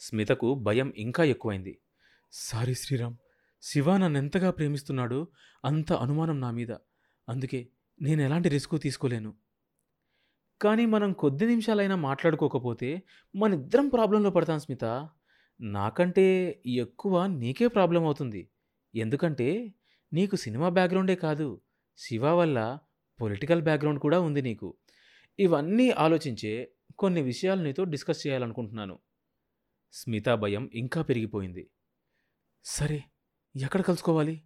స్మితకు భయం ఇంకా ఎక్కువైంది. సారీ శ్రీరామ్ శివ నన్నెంతగా ప్రేమిస్తున్నాడో అంత అనుమానం నా మీద. అందుకే నేను ఎలాంటి రిస్క్ తీసుకోలేను. కానీ మనం కొద్ది నిమిషాలైనా మాట్లాడుకోకపోతే మన ఇద్దరం ప్రాబ్లంలో పడతాం స్మిత. నాకంటే ఎక్కువ నీకే ప్రాబ్లం అవుతుంది. ఎందుకంటే నీకు సినిమా బ్యాక్గ్రౌండే కాదు శివ వల్ల పొలిటికల్ బ్యాక్గ్రౌండ్ కూడా ఉంది నీకు. ఇవన్నీ ఆలోచించే కొన్ని విషయాలు నీతో డిస్కస్ చేయాలనుకుంటున్నాను. స్మిత భయం ఇంకా పెరిగిపోయింది. సరే ఎక్కడ కలుసుకోవాలి?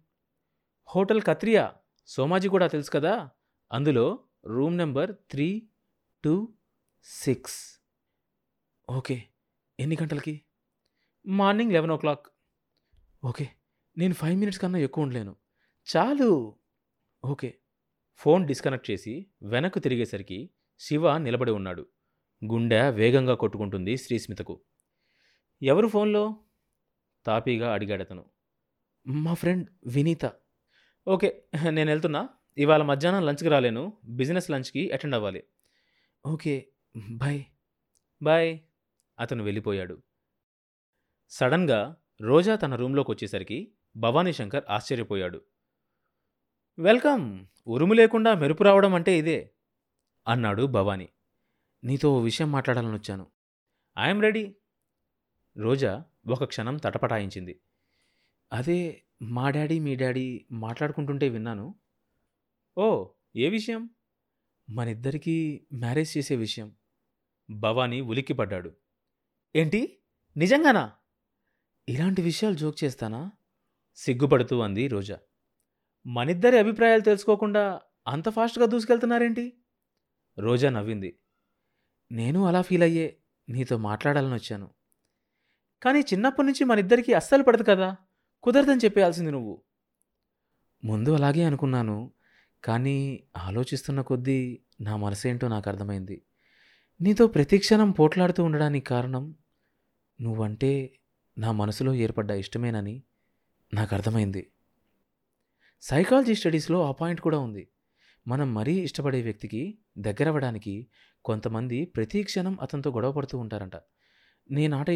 హోటల్ కత్రియా? సోమాజీ కూడా తెలుసు కదా? అందులో room number three two six. Okay ఎన్ని గంటలకి? Morning eleven o'clock. ఓకే నేను ఫైవ్ మినిట్స్ కన్నా ఎక్కువ ఉండలేను. చాలు! ఓకే ఫోన్ డిస్కనెక్ట్ చేసి వెనక్కు తిరిగేసరికి శివ నిలబడి ఉన్నాడు. గుండె వేగంగా కొట్టుకుంటుంది శ్రీస్మితకు. ఎవరు ఫోన్లో? తాపీగా అడిగాడతను మా ఫ్రెండ్ వినీత. ఓకే నేను వెళ్తున్నా. ఇవాళ మధ్యాహ్నం లంచ్కి రాలేను. బిజినెస్ లంచ్కి అటెండ్ అవ్వాలి. Okay bye. బాయ్ అతను వెళ్ళిపోయాడు. సడన్గా రోజా తన రూమ్లోకి వచ్చేసరికి భవానీ శంకర్ ఆశ్చర్యపోయాడు. వెల్కమ్ ఉరుము లేకుండా మెరుపు రావడం అంటే ఇదే అన్నాడు భవానీ. నీతో ఓ విషయం మాట్లాడాలని వచ్చాను. I'm ready. రోజా ఒక క్షణం తటపటాయించింది. అదే మా డాడీ మీ డాడీ మాట్లాడుకుంటుంటే విన్నాను. ఓ ఏ విషయం? మనిద్దరికీ మ్యారేజ్ చేసే విషయం. భవానీ ఉలిక్కిపడ్డాడు ఏంటి? నిజంగానా? ఇలాంటి విషయాలు జోక్ చేస్తానా? సిగ్గుపడుతూ అంది రోజా. మనిద్దరి అభిప్రాయాలు తెలుసుకోకుండా అంత ఫాస్ట్గా దూసుకెళ్తున్నారేంటి? రోజా నవ్వింది. నేను అలా ఫీల్ అయ్యే నీతో మాట్లాడాలని వచ్చాను. కానీ చిన్నప్పటి నుంచి మనిద్దరికీ అస్సలు పడదు కదా. కుదరదని చెప్పేయాల్సింది నువ్వు. ముందు అలాగే అనుకున్నాను. కానీ ఆలోచిస్తున్న కొద్దీ నా మనసేంటో నాకు అర్థమైంది. నీతో ప్రతిక్షణం పోట్లాడుతూ ఉండడానికి కారణం నువ్వంటే నా మనసులో ఏర్పడ్డ ఇష్టమేనని నాకు అర్థమైంది. సైకాలజీ స్టడీస్లో ఆ పాయింట్ కూడా ఉంది. మనం మరీ ఇష్టపడే వ్యక్తికి దగ్గరవ్వడానికి కొంతమంది ప్రతి క్షణం అతనితో గొడవ పడుతూ ఉంటారంట. నేను ఆట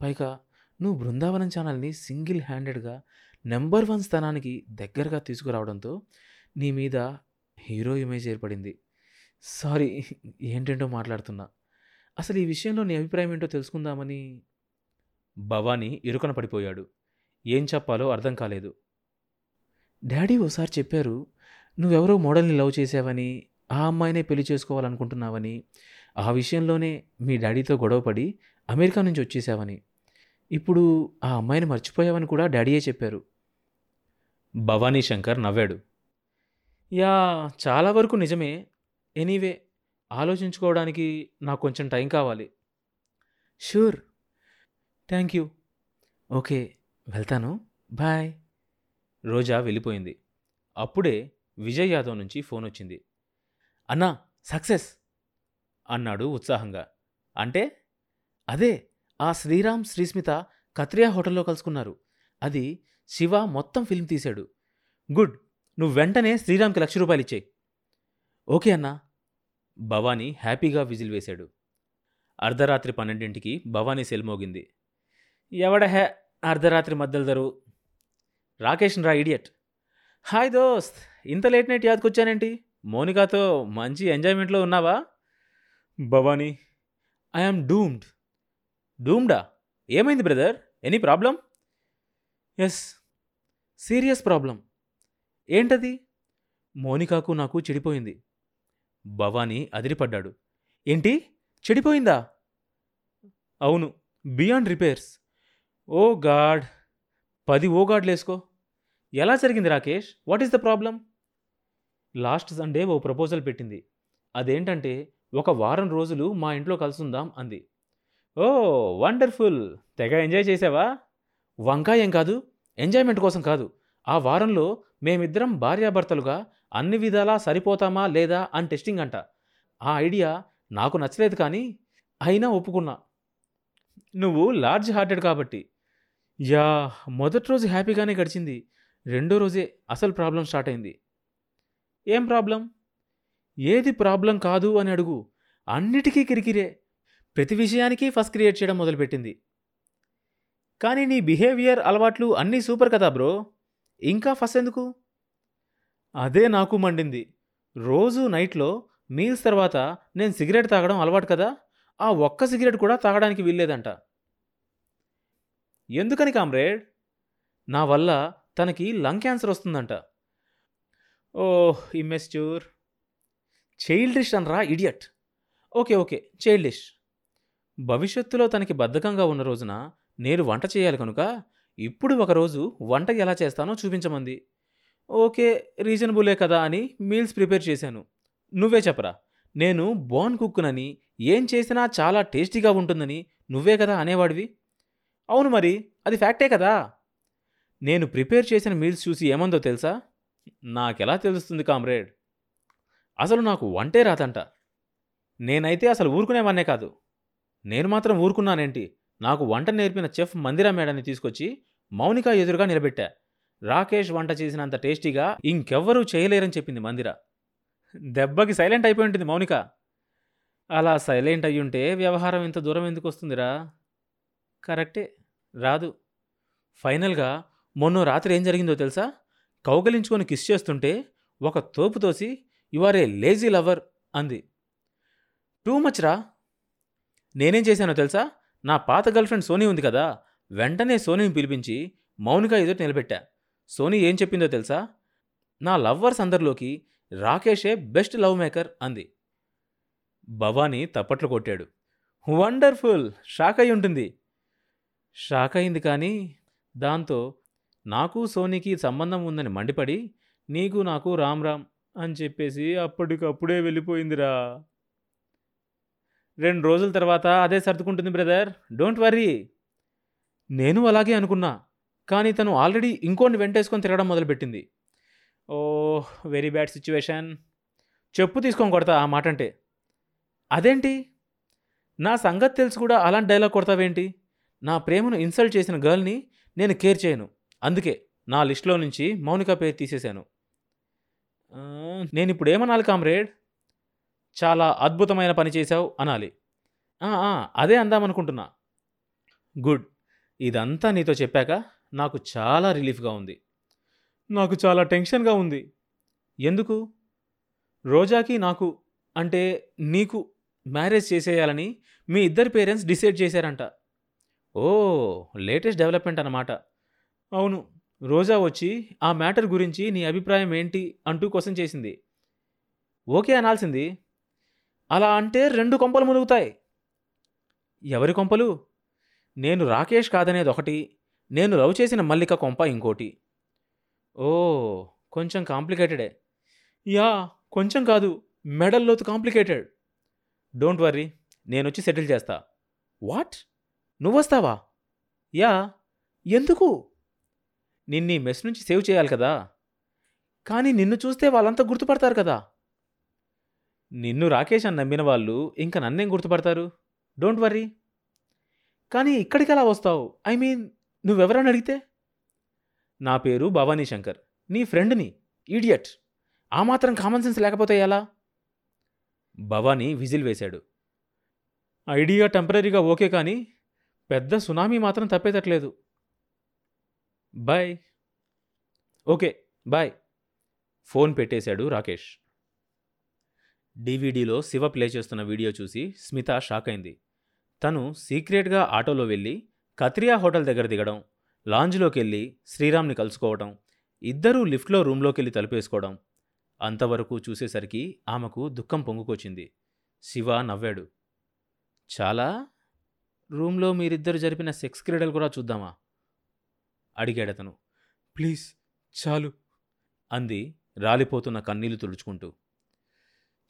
పైగా నువ్వు బృందావనం ఛానల్ని సింగిల్ హ్యాండెడ్గా నెంబర్ వన్ స్థానానికి దగ్గరగా తీసుకురావడంతో నీ మీద హీరో ఇమేజ్ ఏర్పడింది. సారీ ఏంటేంటో మాట్లాడుతున్నా. అసలు ఈ విషయంలో నీ అభిప్రాయం ఏంటో తెలుసుకుందామని. భవానీ ఇరుకన పడిపోయాడు. ఏం చెప్పాలో అర్థం కాలేదు. డాడీ ఓసారి చెప్పారు నువ్వెవరో మోడల్ని లవ్ చేసావని ఆ అమ్మాయినే పెళ్ళి చేసుకోవాలనుకుంటున్నావని ఆ విషయంలోనే మీ డాడీతో గొడవపడి అమెరికా నుంచి వచ్చేసావని. ఇప్పుడు ఆ అమ్మాయిని మర్చిపోయావని కూడా డాడీయే చెప్పారు. భవానీ శంకర్ నవ్వాడు. యా చాలా వరకు నిజమే. ఎనీవే ఆలోచించుకోవడానికి నాకు కొంచెం టైం కావాలి. షూర్. Thank you. ఓకే వెళ్తాను. బాయ్. రోజా వెళ్ళిపోయింది. అప్పుడే విజయ్ యాదవ్ నుంచి ఫోన్ వచ్చింది. అన్నా సక్సెస్! అన్నాడు ఉత్సాహంగా. అంటే? అదే ఆ శ్రీరామ్ శ్రీస్మిత కత్రియా హోటల్లో కలుసుకున్నారు. అది శివ మొత్తం ఫిల్మ్ తీశాడు. గుడ్ నువ్వు వెంటనే శ్రీరామ్కి లక్ష రూపాయలు ఇచ్చేయి. ఓకే అన్నా. భవానీ హ్యాపీగా విజిల్ వేశాడు. అర్ధరాత్రి పన్నెండింటికి భవానీ సెల్ మోగింది. ఎవడ హే అర్ధరాత్రి మధ్యలో దరు రాకేష్ రా ఇడియట్. హాయ్ దోస్త్ ఇంత లేట్ నైట్ యాదకొచ్చానేంటి? మోనికాతో మంచి ఎంజాయ్మెంట్లో ఉన్నావా? Bhavani I am doomed. డూమ్డా? ఏమైంది brother? Any problem? Yes. Serious problem. ఏంటది? మోనికాకు నాకు చెడిపోయింది. భవానీ అదిరిపడ్డాడు. ఏంటి? చెడిపోయిందా? అవును. Beyond repairs. ఓ గాడ్. పది ఓ గాడ్లేసుకో ఎలా జరిగింది Rakesh? What is the problem? Last Sunday oh proposal పెట్టింది. అదేంటంటే ఒక వారం రోజులు మా ఇంట్లో కలుసుందాం అంది. ఓ వండర్ఫుల్. తెగ ఎంజాయ్ చేసావా? వంకాయం కాదు ఎంజాయ్మెంట్ కోసం కాదు. ఆ వారంలో మేమిద్దరం భార్యాభర్తలుగా అన్ని విధాలా సరిపోతామా లేదా అని టెస్టింగ్ అంట. ఆ ఐడియా నాకు నచ్చలేదు కానీ అయినా ఒప్పుకున్నా. నువ్వు లార్జ్ హార్టెడ్ కాబట్టి. యా మొదటి రోజు హ్యాపీగానే గడిచింది. రెండో రోజే అసలు ప్రాబ్లం స్టార్ట్ అయింది. ఏం ప్రాబ్లం? ఏది ప్రాబ్లం కాదు అని అడుగు. అన్నిటికీ కిరికిరే. ప్రతి విషయానికి ఫస్ట్ క్రియేట్ చేయడం మొదలుపెట్టింది. కానీ నీ బిహేవియర్ అలవాట్లు అన్నీ సూపర్ కదా బ్రో. ఇంకా ఫస్ట్ ఎందుకు? అదే నాకు మండింది. రోజు నైట్లో మీల్స్ తర్వాత నేను సిగరెట్ తాగడం అలవాటు కదా? ఆ ఒక్క సిగరెట్ కూడా తాగడానికి వీల్లేదంట. ఎందుకని కామ్రేడ్? నా వల్ల తనకి లంగ్ క్యాన్సర్ వస్తుందంట. ఓహ్ ఇమ్మెస్చూర్ చైల్డిష్ అనరా ఇడియట్ ఓకే ఓకే చైల్డిష్ భవిష్యత్తులో తనకి బద్ధకంగా ఉన్న రోజున నేను వంట చేయాలి కనుక ఇప్పుడు ఒకరోజు వంట ఎలా చేస్తానో చూపించమంది. ఓకే రీజనబులే కదా అని మీల్స్ ప్రిపేర్ చేశాను. నువ్వే చెప్పరా నేను బోన్ కుక్కునని ఏం చేసినా చాలా టేస్టీగా ఉంటుందని నువ్వే కదా అనేవాడివి? అవును మరి అది ఫ్యాక్టే కదా? నేను ప్రిపేర్ చేసిన మీల్స్ చూసి ఏమందో తెలుసా? నాకెలా తెలుస్తుంది కామ్రేడ్? అసలు నాకు వంటే రాదంట. నేనైతే అసలు ఊరుకునేవాన్నే కాదు. నేను మాత్రం ఊరుకున్నానేంటి? నాకు వంట నేర్పిన చెఫ్ మందిరా మేడాన్ని తీసుకొచ్చి మౌనిక ఎదురుగా నిలబెట్టా. రాకేష్ వంట చేసినంత టేస్టీగా ఇంకెవ్వరూ చేయలేరని చెప్పింది మందిర. దెబ్బకి సైలెంట్ అయిపోయి ఉంటుంది మౌనిక. అలా సైలెంట్ అయ్యుంటే వ్యవహారం ఇంత దూరం ఎందుకు వస్తుందిరా కరెక్టే. రాదు. ఫైనల్గా మొన్న రాత్రి ఏం జరిగిందో తెలుసా? కౌగలించుకొని కిస్ చేస్తుంటే ఒక తోపు తోసి యువర్ ఏ లేజీ లవర్ అంది. టూ మచ్ రా. నేనేం చేశానో తెలుసా? నా పాత గర్ల్ ఫ్రెండ్ సోనీ ఉంది కదా. వెంటనే సోనీని పిలిపించి మౌనిక ఎదురు నిలబెట్టా. సోనీ ఏం చెప్పిందో తెలుసా? నా లవ్వర్స్ అందరిలోకి రాకేషే బెస్ట్ లవ్ మేకర్ అంది. భవానీ తప్పట్లు కొట్టాడు. వండర్ఫుల్! షాక్ అయి ఉంటుంది. షాక్ అయింది కానీ దాంతో నాకు సోనీకి సంబంధం ఉందని మండిపడి నీకు నాకు రామ్ రామ్ అని చెప్పేసి అప్పటికప్పుడే వెళ్ళిపోయిందిరా. రెండు రోజుల తర్వాత అదే సర్దుకుంటుంది బ్రదర్. డోంట్ వర్రీ నేను అలాగే అనుకున్నా కానీ తను ఆల్రెడీ ఇంకోని వెంటేసుకొని తిరగడం మొదలుపెట్టింది. Oh very bad situation. చెప్పు తీసుకొని కొడతా ఆ మాట అంటే అదేంటి? నా సంగతి తెలిసి కూడా అలాంటి డైలాగ్ కొడతావేంటి? నా ప్రేమను ఇన్సల్ట్ చేసిన గర్ల్ని నేను కేర్ చేయను. అందుకే నా లిస్టులో నుంచి మౌనిక పేరు తీసేశాను. నేను ఇప్పుడు ఏమనాలి కామ్రేడ్? చాలా అద్భుతమైన పని చేశావు అనాలి. అదే అందామనుకుంటున్నా. గుడ్. ఇదంతా నీతో చెప్పాక నాకు చాలా రిలీఫ్గా ఉంది. నాకు చాలా టెన్షన్గా ఉంది. ఎందుకు? రోజాకి నాకు అంటే నీకు మ్యారేజ్ చేసేయాలని మీ ఇద్దరి పేరెంట్స్ డిసైడ్ చేశారంట. ఓ లేటెస్ట్ డెవలప్మెంట్ అన్నమాట. అవును. రోజా వచ్చి ఆ మ్యాటర్ గురించి నీ అభిప్రాయం ఏంటి? అంటూ క్వశ్చన్ చేసింది. ఓకే అనాల్సింది. అలా అంటే రెండు కొంపలు మునుగుతాయి. ఎవరి కొంపలు? నేను రాకేష్ కాదనేది ఒకటి. నేను లవ్ చేసిన మల్లిక కొంప ఇంకోటి. ఓ కొంచెం కాంప్లికేటెడే. యా కొంచెం కాదు. మెడల్లోతు కాంప్లికేటెడ్. Don't worry. నేనొచ్చి సెటిల్ చేస్తా. వాట్? నువ్వొస్తావా? యా. ఎందుకు? నిన్నీ మెస్ నుంచి సేవ్ చేయాలి కదా. కానీ నిన్ను చూస్తే వాళ్ళంతా గుర్తుపడతారు కదా. నిన్ను రాకేష్ అని నమ్మిన వాళ్ళు ఇంకా నన్నేం గుర్తుపడతారు? డోంట్ వర్రీ కానీ ఇక్కడికి ఎలా వస్తావు? ఐ మీన్ నువ్వెవరని అడిగితే? నా పేరు భవానీ శంకర్. నీ ఫ్రెండ్ని ఈడియట్ ఆ మాత్రం కామన్ సెన్స్ లేకపోతే ఎలా? భవానీ విజిల్ వేశాడు. ఐడియా టెంపరీగా ఓకే కానీ పెద్ద సునామీ మాత్రం తప్పేటట్లేదు బాయ్. Okay bye. ఫోన్ పెట్టేశాడు రాకేష్. డీవీడీలో శివ ప్లే చేస్తున్న వీడియో చూసి స్మిత షాక్ అయింది. తను సీక్రెట్గా ఆటోలో వెళ్ళి కత్రియా హోటల్ దగ్గర దిగడం లాంజ్లోకి వెళ్ళి శ్రీరామ్ని కలుసుకోవడం ఇద్దరూ లిఫ్ట్లో రూమ్లోకి వెళ్ళి తలుపేసుకోవడం అంతవరకు చూసేసరికి ఆమెకు దుఃఖం పొంగుకొచ్చింది. శివ నవ్వాడు. చాలా? రూమ్లో మీరిద్దరు జరిపిన సెక్స్ క్రీడలు కూడా చూద్దామా? అడిగాడతను ప్లీజ్ చాలు అంది రాలిపోతున్న కన్నీళ్ళు తుడుచుకుంటూ.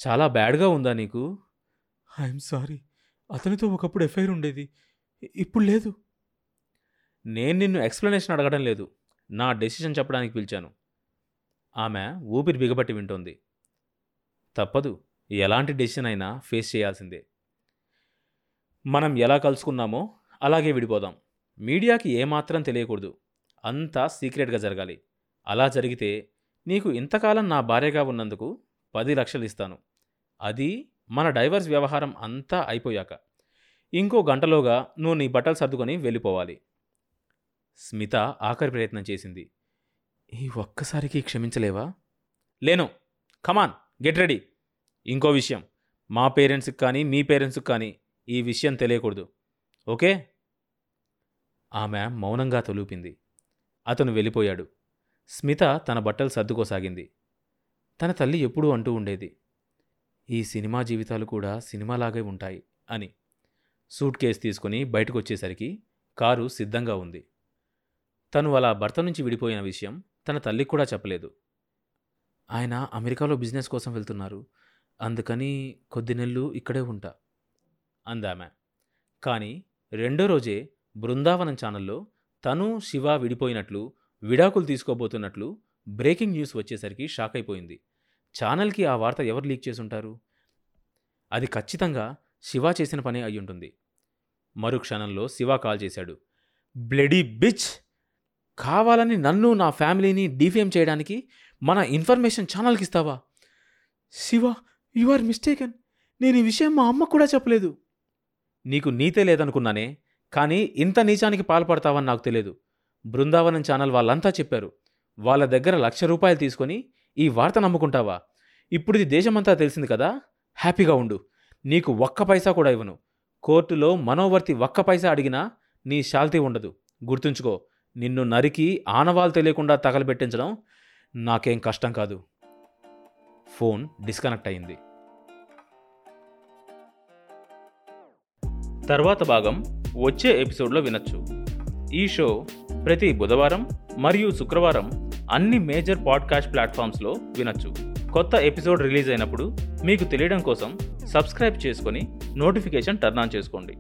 చాలా బ్యాడ్గా ఉందా నీకు? I'm sorry. అతనితో ఒకప్పుడు ఎఫ్ఐఆర్ ఉండేది. ఇప్పుడు లేదు. నేను నిన్ను ఎక్స్ప్లెనేషన్ అడగడం లేదు. నా డెసిషన్ చెప్పడానికి పిలిచాను. ఆమె ఊపిరి బిగబట్టి వింటోంది. తప్పదు. ఎలాంటి డెసిషన్ అయినా ఫేస్ చేయాల్సిందే. మనం ఎలా కలుసుకున్నామో అలాగే విడిపోదాం. మీడియాకి ఏమాత్రం తెలియకూడదు. అంతా సీక్రెట్గా జరగాలి. అలా జరిగితే నీకు ఇంతకాలం నా భార్యగా ఉన్నందుకు పది లక్షలు ఇస్తాను. అది మన డైవర్స్ వ్యవహారం అంతా అయిపోయాక. ఇంకో గంటలోగా నువ్వు నీ బట్టలు సర్దుకొని వెళ్ళిపోవాలి. స్మిత ఆఖరి ప్రయత్నం చేసింది. ఈ ఒక్కసారికి క్షమించలేవా? లేను. Come on get ready. ఇంకో విషయం. మా పేరెంట్స్కి కానీ మీ పేరెంట్స్కి కానీ ఈ విషయం తెలియకూడదు. ఓకే? ఆమె మౌనంగా తొలుపింది. అతను వెళ్ళిపోయాడు. స్మిత తన బట్టలు సర్దుకోసాగింది. తన తల్లి ఎప్పుడూ అంటూ ఉండేది ఈ సినిమా జీవితాలు కూడా సినిమాలాగే ఉంటాయి అని. సూట్ కేస్ తీసుకుని బయటకు వచ్చేసరికి కారు సిద్ధంగా ఉంది. తను అలా భర్త నుంచి విడిపోయిన విషయం తన తల్లికి కూడా చెప్పలేదు. ఆయన అమెరికాలో బిజినెస్ కోసం వెళ్తున్నారు. అందుకని కొద్ది నెలలు ఇక్కడే ఉంటా అందామె. కానీ రెండో రోజే బృందావనం ఛానల్లో తను శివ విడిపోయినట్లు విడాకులు తీసుకోబోతున్నట్లు బ్రేకింగ్ న్యూస్ వచ్చేసరికి షాక్ అయిపోయింది. ఛానల్కి ఆ వార్త ఎవరు లీక్ చేసుంటారు? అది ఖచ్చితంగా శివ చేసిన పనే అయ్యుంటుంది. మరు క్షణంలో శివ కాల్ చేశాడు. Bloody bitch! కావాలని నన్ను నా ఫ్యామిలీని డిఫేమ్ చేయడానికి మన ఇన్ఫర్మేషన్ ఛానల్కి ఇస్తావా? Shiva you are mistaken. నేను ఈ విషయం మా అమ్మ కూడా చెప్పలేదు. నీకు నీతే లేదనుకున్నానే కానీ ఇంత నీచానికి పాల్పడతావని నాకు తెలియదు బృందావనం ఛానల్ వాళ్ళంతా చెప్పారు. వాళ్ళ దగ్గర లక్ష రూపాయలు తీసుకొని ఈ వార్త నమ్ముకుంటావా? ఇప్పుడు ఇది దేశమంతా తెలిసింది కదా? హ్యాపీగా ఉండు. నీకు ఒక్క పైసా కూడా ఇవ్వను. కోర్టులో మనోవర్తి ఒక్క పైసా అడిగినా నీ శాల్తీ ఉండదు. గుర్తుంచుకో నిన్ను నరికి ఆనవాలు తెలియకుండా తగలబెట్టించడం నాకేం కష్టం కాదు. ఫోన్ డిస్కనెక్ట్ అయింది. తర్వాత భాగం వచ్చే ఎపిసోడ్లో వినొచ్చు. ఈ షో ప్రతి బుధవారం మరియు శుక్రవారం అన్ని మేజర్ పాడ్కాస్ట్ ప్లాట్ఫామ్స్లో వినొచ్చు. కొత్త ఎపిసోడ్ రిలీజ్ అయినప్పుడు మీకు తెలియడం కోసం సబ్స్క్రైబ్ చేసుకొని నోటిఫికేషన్ టర్న్ ఆన్ చేసుకోండి.